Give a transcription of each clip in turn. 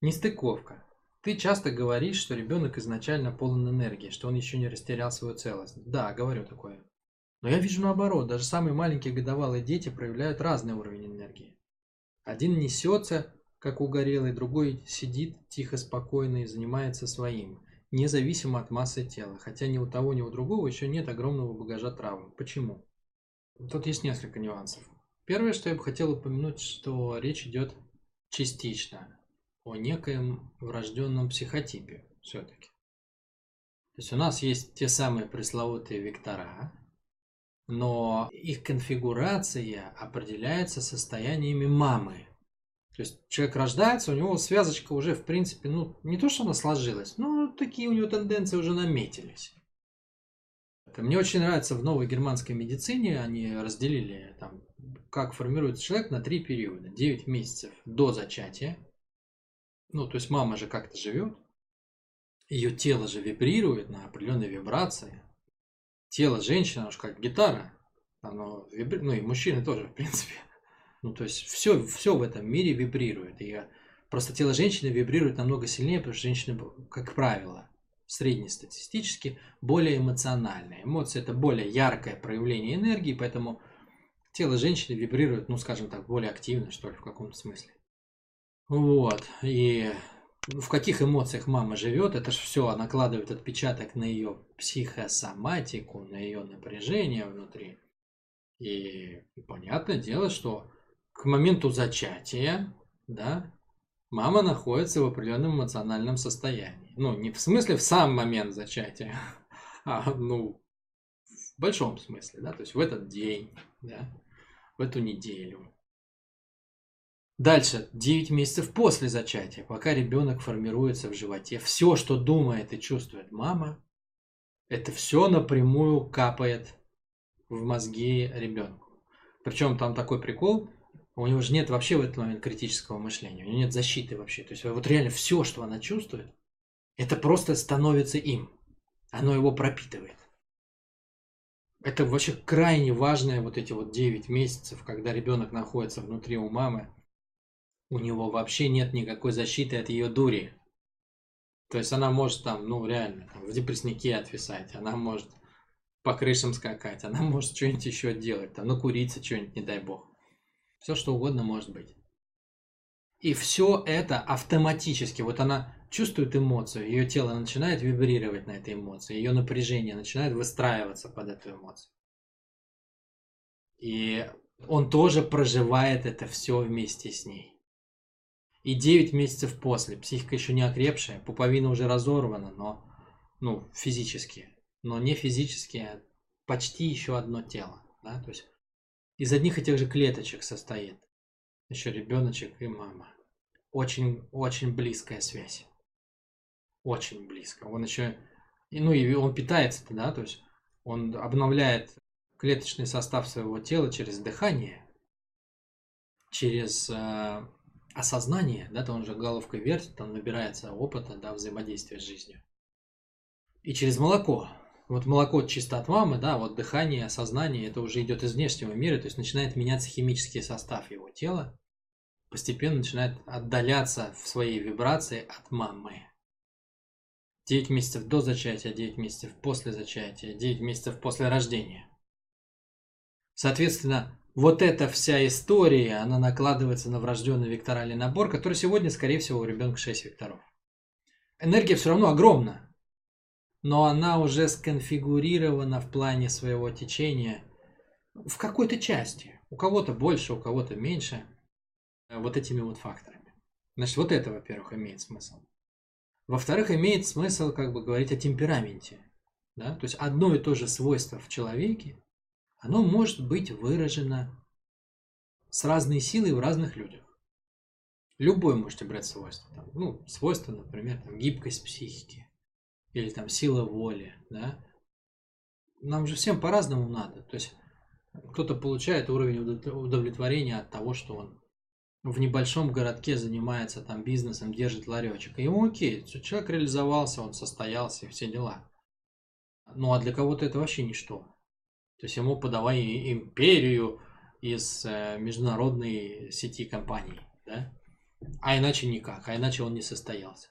Нестыковка. Ты часто говоришь, что ребенок изначально полон энергии, что он еще не растерял свою целостность. Да, говорю такое. Но я вижу наоборот, даже самые маленькие годовалые дети проявляют разный уровень энергии. Один несется, как угорелый, другой сидит тихо, спокойно и занимается своим, независимо от массы тела, хотя ни у того, ни у другого еще нет огромного багажа травм. Почему? Тут есть несколько нюансов. Первое, что я бы хотел упомянуть, что речь идет частично о некоем врожденном психотипе все-таки. То есть у нас есть те самые пресловутые вектора, но их конфигурация определяется состояниями мамы. То есть человек рождается, у него связочка уже, в принципе, ну, не то, что она сложилась, но такие у него тенденции уже наметились. Мне очень нравится в новой германской медицине, они разделили, там, как формируется человек на три периода. 9 месяцев до зачатия, ну, то есть мама же как-то живет, ее тело же вибрирует на определенной вибрации. Тело женщины, оно же как гитара, оно вибри... ну и мужчины тоже, в принципе. Ну, то есть все, все в этом мире вибрирует. И просто тело женщины вибрирует намного сильнее, потому что женщины, как правило, среднестатистически более эмоциональные. Эмоции – это более яркое проявление энергии, поэтому тело женщины вибрирует, ну, скажем так, более активно, что ли, в каком-то смысле. Вот. И в каких эмоциях мама живет, это же все накладывает отпечаток на ее психосоматику, на ее напряжение внутри. И понятное дело, что к моменту зачатия, да, мама находится в определенном эмоциональном состоянии. Ну, не в смысле в сам момент зачатия, а, ну, в большом смысле, да, то есть в этот день, да, в эту неделю. Дальше, 9 месяцев после зачатия, пока ребенок формируется в животе, все, что думает и чувствует мама, это все напрямую капает в мозги ребенку. Причем там такой прикол, у него же нет вообще в этот момент критического мышления, у него нет защиты вообще. То есть вот реально все, что она чувствует, это просто становится им. Оно его пропитывает. Это вообще крайне важное вот эти вот 9 месяцев, когда ребенок находится внутри у мамы, у него вообще нет никакой защиты от ее дури. То есть она может там, ну реально, там, в депресснике отвисать, она может по крышам скакать, она может что-нибудь еще делать, там, накуриться что-нибудь, не дай бог. Все что угодно может быть. И все это автоматически, вот она чувствует эмоцию, ее тело начинает вибрировать на этой эмоции, ее напряжение начинает выстраиваться под эту эмоцию. И он тоже проживает это все вместе с ней. И 9 месяцев после. Психика еще не окрепшая, пуповина уже разорвана, но ну, физически. Но не физически, а почти еще одно тело. Да? То есть из одних и тех же клеточек состоит. Еще ребеночек и мама. Очень, очень близкая связь. Очень близко. Он еще, ну и он питается, да, то есть он обновляет клеточный состав своего тела через дыхание, через э, осознание, да, то он же головкой вертит, там набирается опыта, да, взаимодействия с жизнью. И через молоко. Вот молоко чисто от мамы, да, вот дыхание, осознание, это уже идет из внешнего мира, то есть начинает меняться химический состав его тела, постепенно начинает отдаляться в своей вибрации от мамы. 9 месяцев до зачатия, 9 месяцев после зачатия, 9 месяцев после рождения. Соответственно, вот эта вся история, она накладывается на врожденный векторальный набор, который сегодня, скорее всего, у ребенка 6 векторов. Энергия все равно огромна, но она уже сконфигурирована в плане своего течения в какой-то части. У кого-то больше, у кого-то меньше. Вот этими вот факторами. Значит, вот это, во-первых, имеет смысл. Во-вторых, имеет смысл как бы говорить о темпераменте. Да? То есть одно и то же свойство в человеке оно может быть выражено с разной силой в разных людях. Любое можете брать свойство. Там, ну, свойство, например, там, гибкость психики или там сила воли. Да? Нам же всем по-разному надо. То есть кто-то получает уровень удовлетворения от того, что он в небольшом городке занимается там бизнесом, держит ларечек. И ему окей, человек реализовался, он состоялся и все дела. Ну а для кого-то это вообще ничто. То есть ему подавай империю из э, международной сети компаний. Да? А иначе никак, а иначе он не состоялся.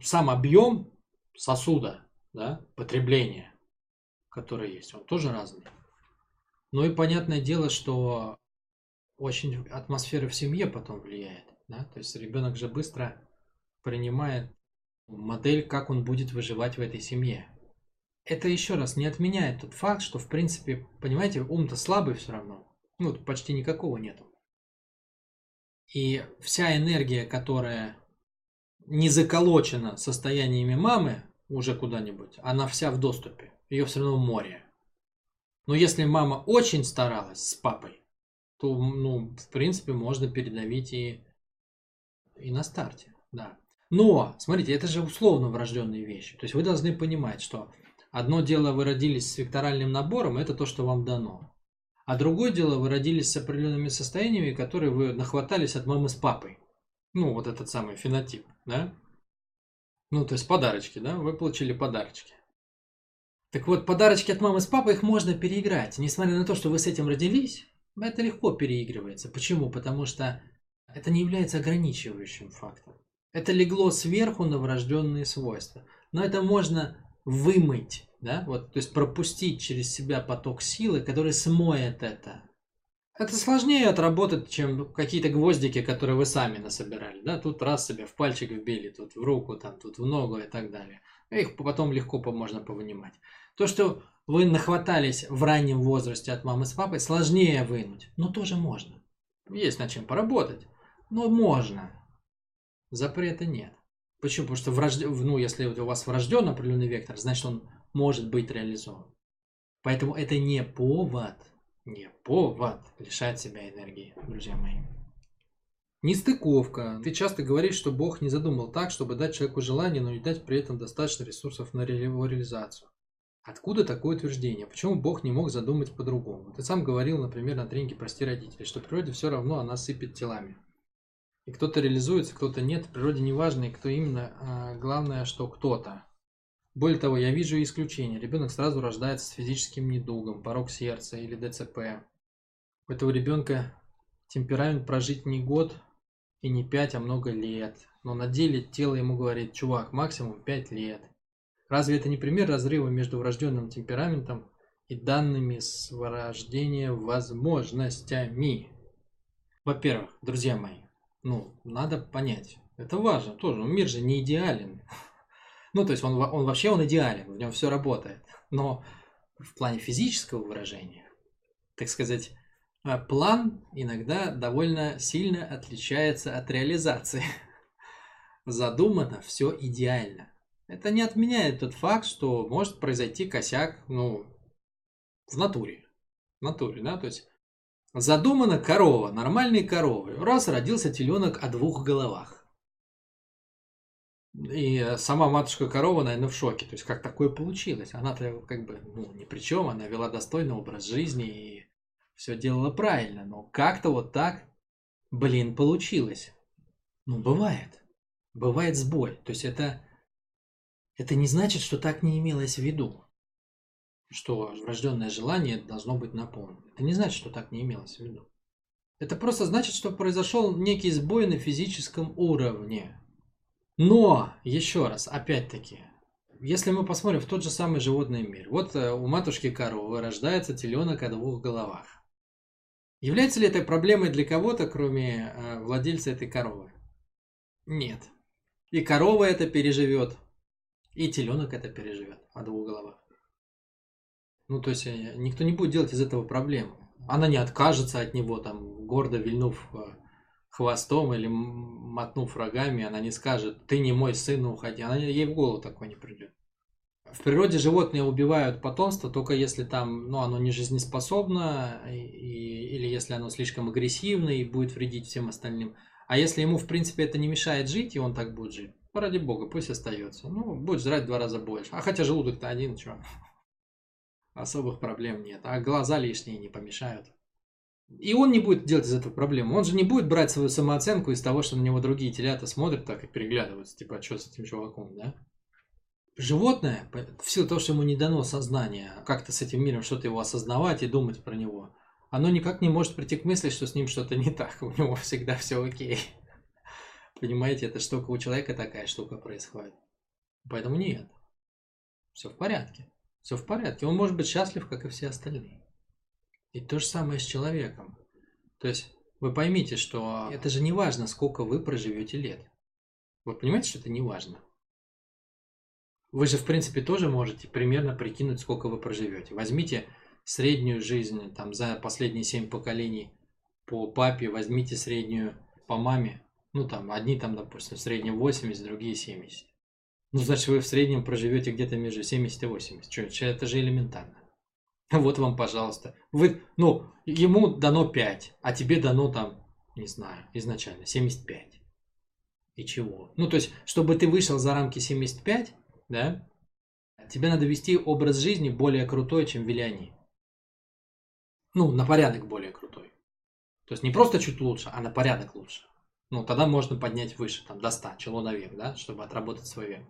Сам объем сосуда, да, потребления, которое есть, он тоже разный. Ну и понятное дело, что очень атмосфера в семье потом влияет. Да? То есть ребенок же быстро принимает модель, как он будет выживать в этой семье. Это еще раз не отменяет тот факт, что в принципе, понимаете, ум-то слабый все равно. Ну, почти никакого нету. И вся энергия, которая не заколочена состояниями мамы уже куда-нибудь, она вся в доступе. Ее все равно море. Но если мама очень старалась с папой, то, ну, в принципе, можно передавить и, и на старте, да. Но, смотрите, это же условно врожденные вещи. То есть вы должны понимать, что одно дело вы родились с векторальным набором, это то, что вам дано. А другое дело, вы родились с определенными состояниями, которые вы нахватались от мамы с папой. Ну, вот этот самый фенотип, да? Ну, то есть подарочки, да? Вы получили подарочки. Так вот, подарочки от мамы с папой, их можно переиграть. Несмотря на то, что вы с этим родились, это легко переигрывается. Почему? Потому что это не является ограничивающим фактором. Это легло сверху на врожденные свойства. Но это можно вымыть, да, вот, то есть пропустить через себя поток силы, который смоет это. Это сложнее отработать, чем какие-то гвоздики, которые вы сами насобирали, да, тут раз себе в пальчик вбили, тут в руку, там, тут в ногу и так далее. Их потом легко можно повынимать. То, что вы нахватались в раннем возрасте от мамы с папой, сложнее вынуть, но тоже можно. Есть над чем поработать, но можно. Запрета нет. Почему? Потому что врожд... ну, если у вас врожден определенный вектор, значит он может быть реализован. Поэтому это не повод, не повод лишать себя энергии, друзья мои. Нестыковка. Ты часто говоришь, что Бог не задумал так, чтобы дать человеку желание, но не дать при этом достаточно ресурсов на его реализацию. Откуда такое утверждение? Почему Бог не мог задумать по-другому? Ты сам говорил, например, на тренинге «Прости родителей», что природе все равно она сыпет телами. И кто-то реализуется, кто-то нет. В природе не важно, и кто именно. А главное, что кто-то. Более того, я вижу исключение. Ребенок сразу рождается с физическим недугом, порог сердца или ДЦП. У этого ребенка темперамент прожить не год и не пять, а много лет. Но на деле тело ему говорит, чувак, максимум пять лет. Разве это не пример разрыва между врожденным темпераментом и данными с рождения возможностями? Во-первых, друзья мои, ну, надо понять, это важно тоже, мир же не идеален. Ну, то есть он, он вообще он идеален, в нем все работает. Но в плане физического выражения, так сказать, а, план иногда довольно сильно отличается от реализации. Задумано все идеально. Это не отменяет тот факт, что может произойти косяк, ну, в натуре. В натуре, да, то есть задумана корова, нормальные коровы. Раз родился теленок о двух головах. И сама матушка корова, наверное, в шоке. То есть, как такое получилось? Она-то как бы, ну, ни при чем, она вела достойный образ жизни и все делала правильно. Но как-то вот так, блин, получилось. Ну, бывает. Бывает сбой. То есть, это это не значит, что так не имелось в виду, что врожденное желание должно быть наполнено. Это не значит, что так не имелось в виду. Это просто значит, что произошел некий сбой на физическом уровне. Но, еще раз, опять-таки, если мы посмотрим в тот же самый животный мир, вот э, у матушки коровы рождается теленок о двух головах. Является ли это проблемой для кого-то, кроме э, владельца этой коровы? Нет. И корова это переживет, и теленок это переживет о двух головах. Ну, то есть э, никто не будет делать из этого проблему. Она не откажется от него, там, гордо вильнув э, хвостом или мотнув рогами, она не скажет, ты не мой сын, уходи. Она, ей в голову такое не придет. В природе животные убивают потомство только если там, ну, оно не жизнеспособно, и, или если оно слишком агрессивно и будет вредить всем остальным. А если ему, в принципе, это не мешает жить, и он так будет жить, Ради бога, пусть остается. Ну, будет жрать в два раза больше. А хотя желудок-то один, что? Особых проблем нет. А глаза лишние не помешают. И он не будет делать из этого проблему. Он же не будет брать свою самооценку из того, что на него другие телята смотрят так и переглядываются. Типа, а что с этим чуваком, да? Животное, в силу того, что ему не дано сознание, как-то с этим миром что-то его осознавать и думать про него, оно никак не может прийти к мысли, что с ним что-то не так. У него всегда все окей. Понимаете, что только у человека такая штука происходит. Поэтому нет. Все в порядке. Все в порядке. Он может быть счастлив, как и все остальные. И то же самое с человеком. То есть вы поймите, что это же не важно, сколько вы проживете лет. Вы понимаете, что это не важно? Вы же, в принципе, тоже можете примерно прикинуть, сколько вы проживете. Возьмите среднюю жизнь там, за последние семь поколений по папе, возьмите среднюю по маме. Ну, там, одни там, допустим, в среднем 80, другие 70. Ну, значит, вы в среднем проживете где-то между 70 и 80. Что, это же элементарно. Вот вам, пожалуйста. Вы, ну, ему дано 5, а тебе дано там, не знаю, изначально 75. И чего? Ну, то есть, чтобы ты вышел за рамки 75, да, тебе надо вести образ жизни более крутой, чем вели они. Ну, на порядок более крутой. То есть не просто чуть лучше, а на порядок лучше. Ну, тогда можно поднять выше, там, до 100, чело на век, да, чтобы отработать свой век.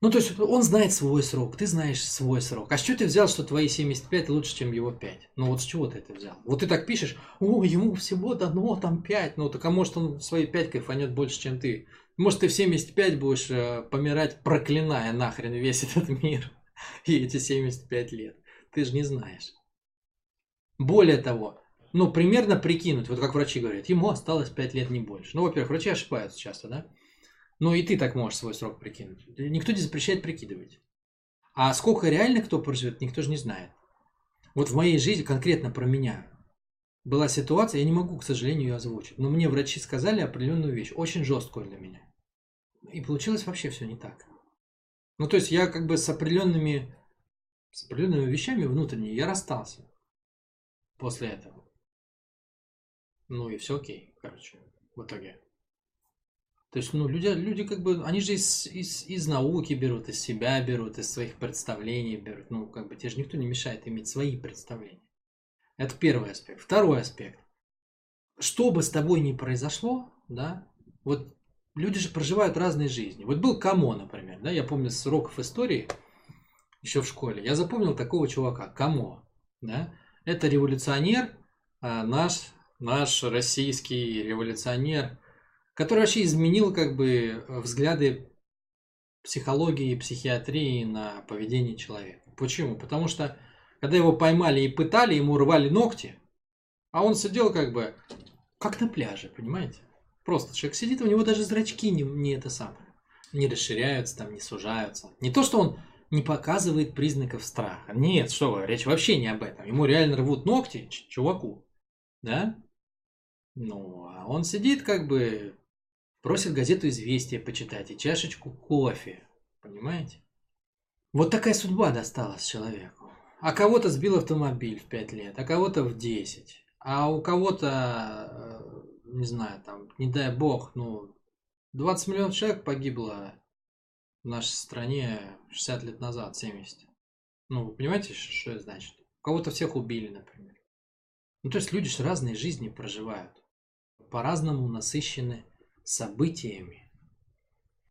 Ну, то есть он знает свой срок, ты знаешь свой срок. А что ты взял, что твои 75 лучше, чем его 5? Ну, вот с чего ты это взял? Вот ты так пишешь, о, ему всего дано там 5. Ну, так а может он свои 5 кайфанет больше, чем ты. Может, ты в 75 будешь э, помирать, проклиная нахрен весь этот мир и эти 75 лет. Ты же не знаешь. Более того, ну, примерно прикинуть, вот как врачи говорят, ему осталось 5 лет, не больше. Ну, во-первых, врачи ошибаются часто, да? Ну, и ты так можешь свой срок прикинуть. Никто не запрещает прикидывать. А сколько реально кто проживет, никто же не знает. Вот в моей жизни, конкретно про меня, была ситуация, я не могу, к сожалению, ее озвучить, но мне врачи сказали определенную вещь, очень жесткую для меня. И получилось вообще все не так. Ну, то есть я как бы с определенными, с определенными вещами внутренними, я расстался после этого. Ну и все окей, короче, в итоге. То есть, ну, люди, люди как бы, они же из, из, из науки берут, из себя берут, из своих представлений берут. Ну, как бы, тебе же никто не мешает иметь свои представления. Это первый аспект. Второй аспект. Что бы с тобой ни произошло, да, вот люди же проживают разные жизни. Вот был Камо, например, да, я помню с уроков истории, еще в школе, я запомнил такого чувака, Камо, да, это революционер, а, наш, наш российский революционер, который вообще изменил как бы взгляды психологии и психиатрии на поведение человека. Почему? Потому что когда его поймали и пытали, ему рвали ногти, а он сидел как бы как на пляже, понимаете? Просто человек сидит, у него даже зрачки не, не это самое, не расширяются, там, не сужаются. Не то, что он не показывает признаков страха. Нет, что вы, речь вообще не об этом. Ему реально рвут ногти, чуваку. Да? Ну, а он сидит как бы, просит газету «Известия» почитать и чашечку кофе. Понимаете? Вот такая судьба досталась человеку. А кого-то сбил автомобиль в 5 лет, а кого-то в 10. А у кого-то, э, не знаю, там, не дай бог, ну, 20 миллионов человек погибло в нашей стране 60 лет назад, 70. Ну, вы понимаете, что это значит? Кого-то всех убили, например. Ну, то есть люди же разные жизни проживают. По-разному насыщены событиями.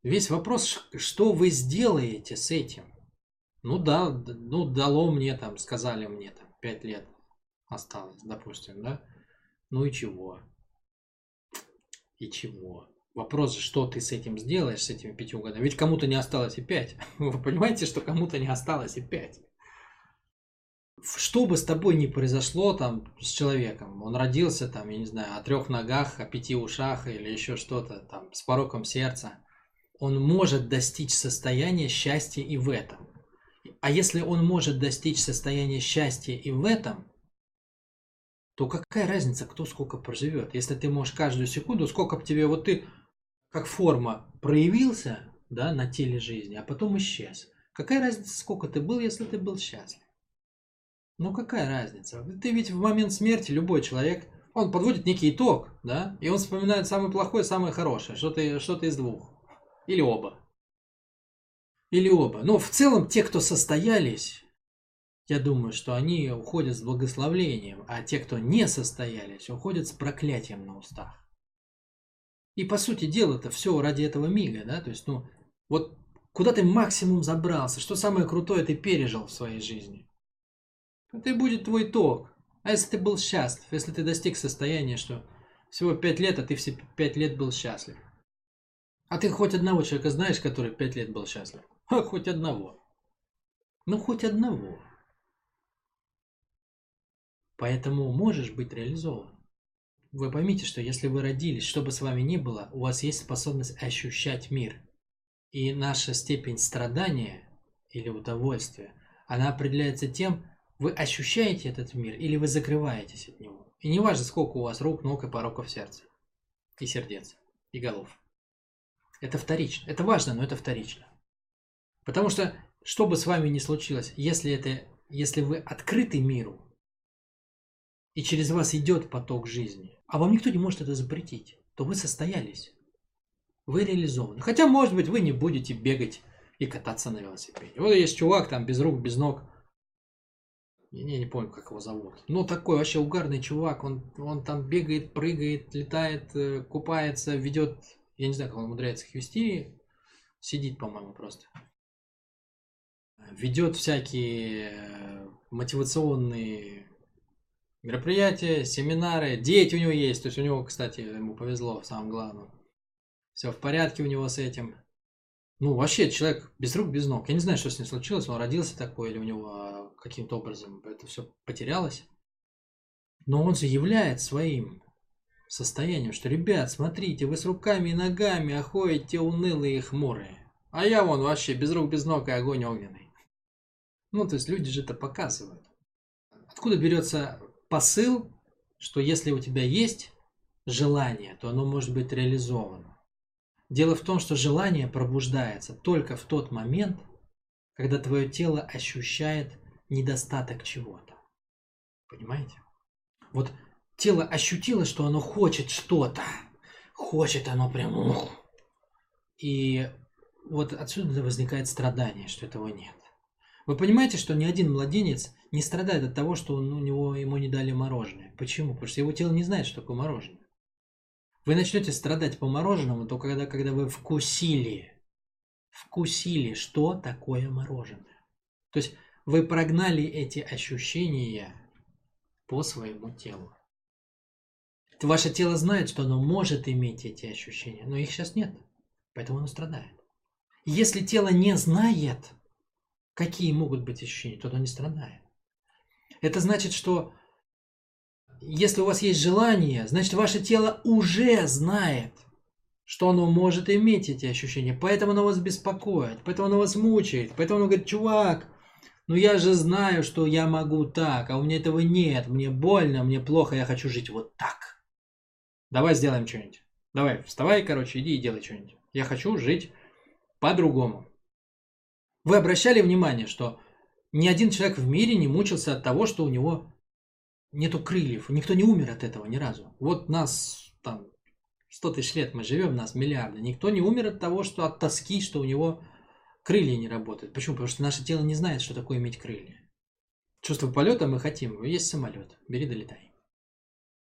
Весь вопрос, что вы сделаете с этим? Ну да, ну дало мне там, сказали мне там, пять лет осталось, допустим, да? Ну и чего? И чего? Вопрос что ты с этим сделаешь, с этими пятью годами? Ведь кому-то не осталось и пять. Вы понимаете, что кому-то не осталось и пять? Что бы с тобой ни произошло там с человеком, он родился там, я не знаю, о трех ногах, о пяти ушах или еще что-то там, с пороком сердца, он может достичь состояния счастья и в этом. А если он может достичь состояния счастья и в этом, то какая разница, кто сколько проживет? Если ты можешь каждую секунду, сколько бы тебе, вот ты как форма проявился да, на теле жизни, а потом исчез. Какая разница, сколько ты был, если ты был счастлив? Ну какая разница? Ты ведь в момент смерти любой человек, он подводит некий итог, да, и он вспоминает самое плохое, самое хорошее, что-то что из двух. Или оба. Или оба. Но в целом те, кто состоялись, я думаю, что они уходят с благословлением, а те, кто не состоялись, уходят с проклятием на устах. И по сути дела это все ради этого мига, да, то есть, ну, вот куда ты максимум забрался, что самое крутое ты пережил в своей жизни. Это и будет твой ток. А если ты был счастлив, если ты достиг состояния, что Всего пять лет, а ты все пять лет был счастлив. А ты хоть одного человека знаешь, который пять лет был счастлив? А, хоть одного. Ну, хоть одного. Поэтому можешь быть реализован. Вы поймите, что если вы родились, что бы с вами ни было, у вас есть способность ощущать мир. И наша степень страдания или удовольствия, она определяется тем, вы ощущаете этот мир или вы закрываетесь от него. И не важно, сколько у вас рук, ног и пороков сердца. И сердец, и голов. Это вторично. Это важно, но это вторично. Потому что, что бы с вами ни случилось, если, это, если вы открыты миру, и через вас идет поток жизни, а вам никто не может это запретить, то вы состоялись. Вы реализованы. Хотя, может быть, вы не будете бегать и кататься на велосипеде. Вот есть чувак там без рук, без ног. Я не помню, как его зовут. Ну, такой вообще угарный чувак. Он, он там бегает, прыгает, летает, э, купается, ведет... Я не знаю, как он умудряется их вести. Сидит, по-моему, просто. Ведет всякие э, мотивационные мероприятия, семинары. Дети у него есть. То есть у него, кстати, ему повезло в самом главном. Все в порядке у него с этим. Ну, вообще, человек без рук, без ног. Я не знаю, что с ним случилось. Он родился такой или у него а, каким-то образом это все потерялось. Но он заявляет своим состоянием, что, ребят, смотрите, вы с руками и ногами, ходите унылые и хмурые. А я вон вообще без рук, без ног и огонь огненный. Ну, то есть люди же это показывают. Откуда берется посыл, что если у тебя есть желание, то оно может быть реализовано. Дело в том, что желание пробуждается только в тот момент, когда твое тело ощущает недостаток чего-то. Понимаете? Вот тело ощутило, что оно хочет что-то. Хочет оно прям... И вот отсюда возникает страдание, что этого нет. Вы понимаете, что ни один младенец не страдает от того, что он, у него, ему не дали мороженое. Почему? Потому что его тело не знает, что такое мороженое. Вы начнете страдать по мороженому только когда, когда вы вкусили, вкусили, что такое мороженое. То есть вы прогнали эти ощущения по своему телу. Ваше тело знает, что оно может иметь эти ощущения, но их сейчас нет, поэтому оно страдает. Если тело не знает, какие могут быть ощущения, то оно не страдает. Это значит, что если у вас есть желание, значит ваше тело уже знает, что оно может иметь эти ощущения. Поэтому оно вас беспокоит, поэтому оно вас мучает, поэтому оно говорит, чувак, ну я же знаю, что я могу так, а у меня этого нет, мне больно, мне плохо, я хочу жить вот так. Давай сделаем что-нибудь. Давай, вставай, короче, иди и делай что-нибудь. Я хочу жить по-другому. Вы обращали внимание, что ни один человек в мире не мучился от того, что у него нету крыльев. Никто не умер от этого ни разу. Вот нас там 100 тысяч лет мы живем, нас миллиарды. Никто не умер от того, что от тоски, что у него крылья не работают. Почему? Потому что наше тело не знает, что такое иметь крылья. Чувство полета мы хотим. Есть самолет. Бери, долетай.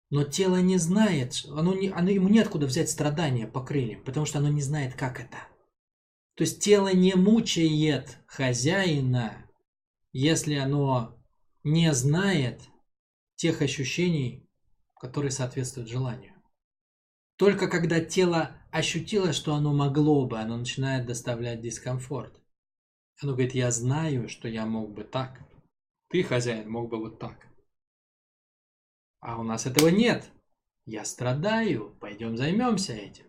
Но тело не знает, оно не, оно, ему неоткуда взять страдания по крыльям, потому что оно не знает, как это. То есть тело не мучает хозяина, если оно не знает тех ощущений, которые соответствуют желанию. Только когда тело ощутило, что оно могло бы, оно начинает доставлять дискомфорт. Оно говорит, я знаю, что я мог бы так. Ты, хозяин, мог бы вот так. А у нас этого нет. Я страдаю, пойдем займемся этим.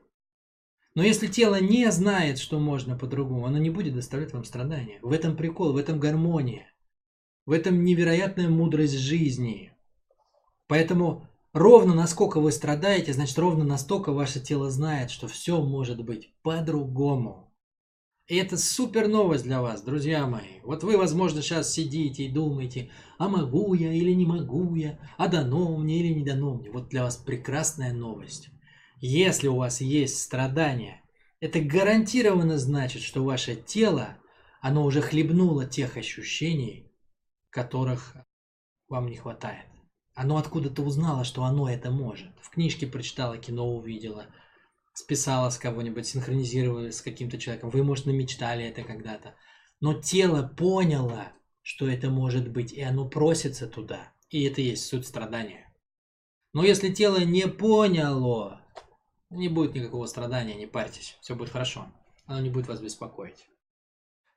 Но если тело не знает, что можно по-другому, оно не будет доставлять вам страдания. В этом прикол, в этом гармония. В этом невероятная мудрость жизни. Поэтому ровно насколько вы страдаете, значит ровно настолько ваше тело знает, что все может быть по-другому. И это супер новость для вас, друзья мои. Вот вы, возможно, сейчас сидите и думаете, а могу я или не могу я, а дано мне или не дано мне. Вот для вас прекрасная новость. Если у вас есть страдания, это гарантированно значит, что ваше тело, оно уже хлебнуло тех ощущений, которых вам не хватает. Оно откуда-то узнало, что оно это может. В книжке прочитала, кино увидела, списала с кого-нибудь, синхронизировала с каким-то человеком. Вы, может, намечтали это когда-то. Но тело поняло, что это может быть, и оно просится туда. И это есть суть страдания. Но если тело не поняло, не будет никакого страдания, не парьтесь, все будет хорошо. Оно не будет вас беспокоить.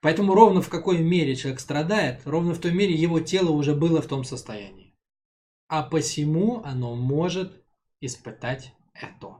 Поэтому ровно в какой мере человек страдает, ровно в той мере его тело уже было в том состоянии. А посему оно может испытать это.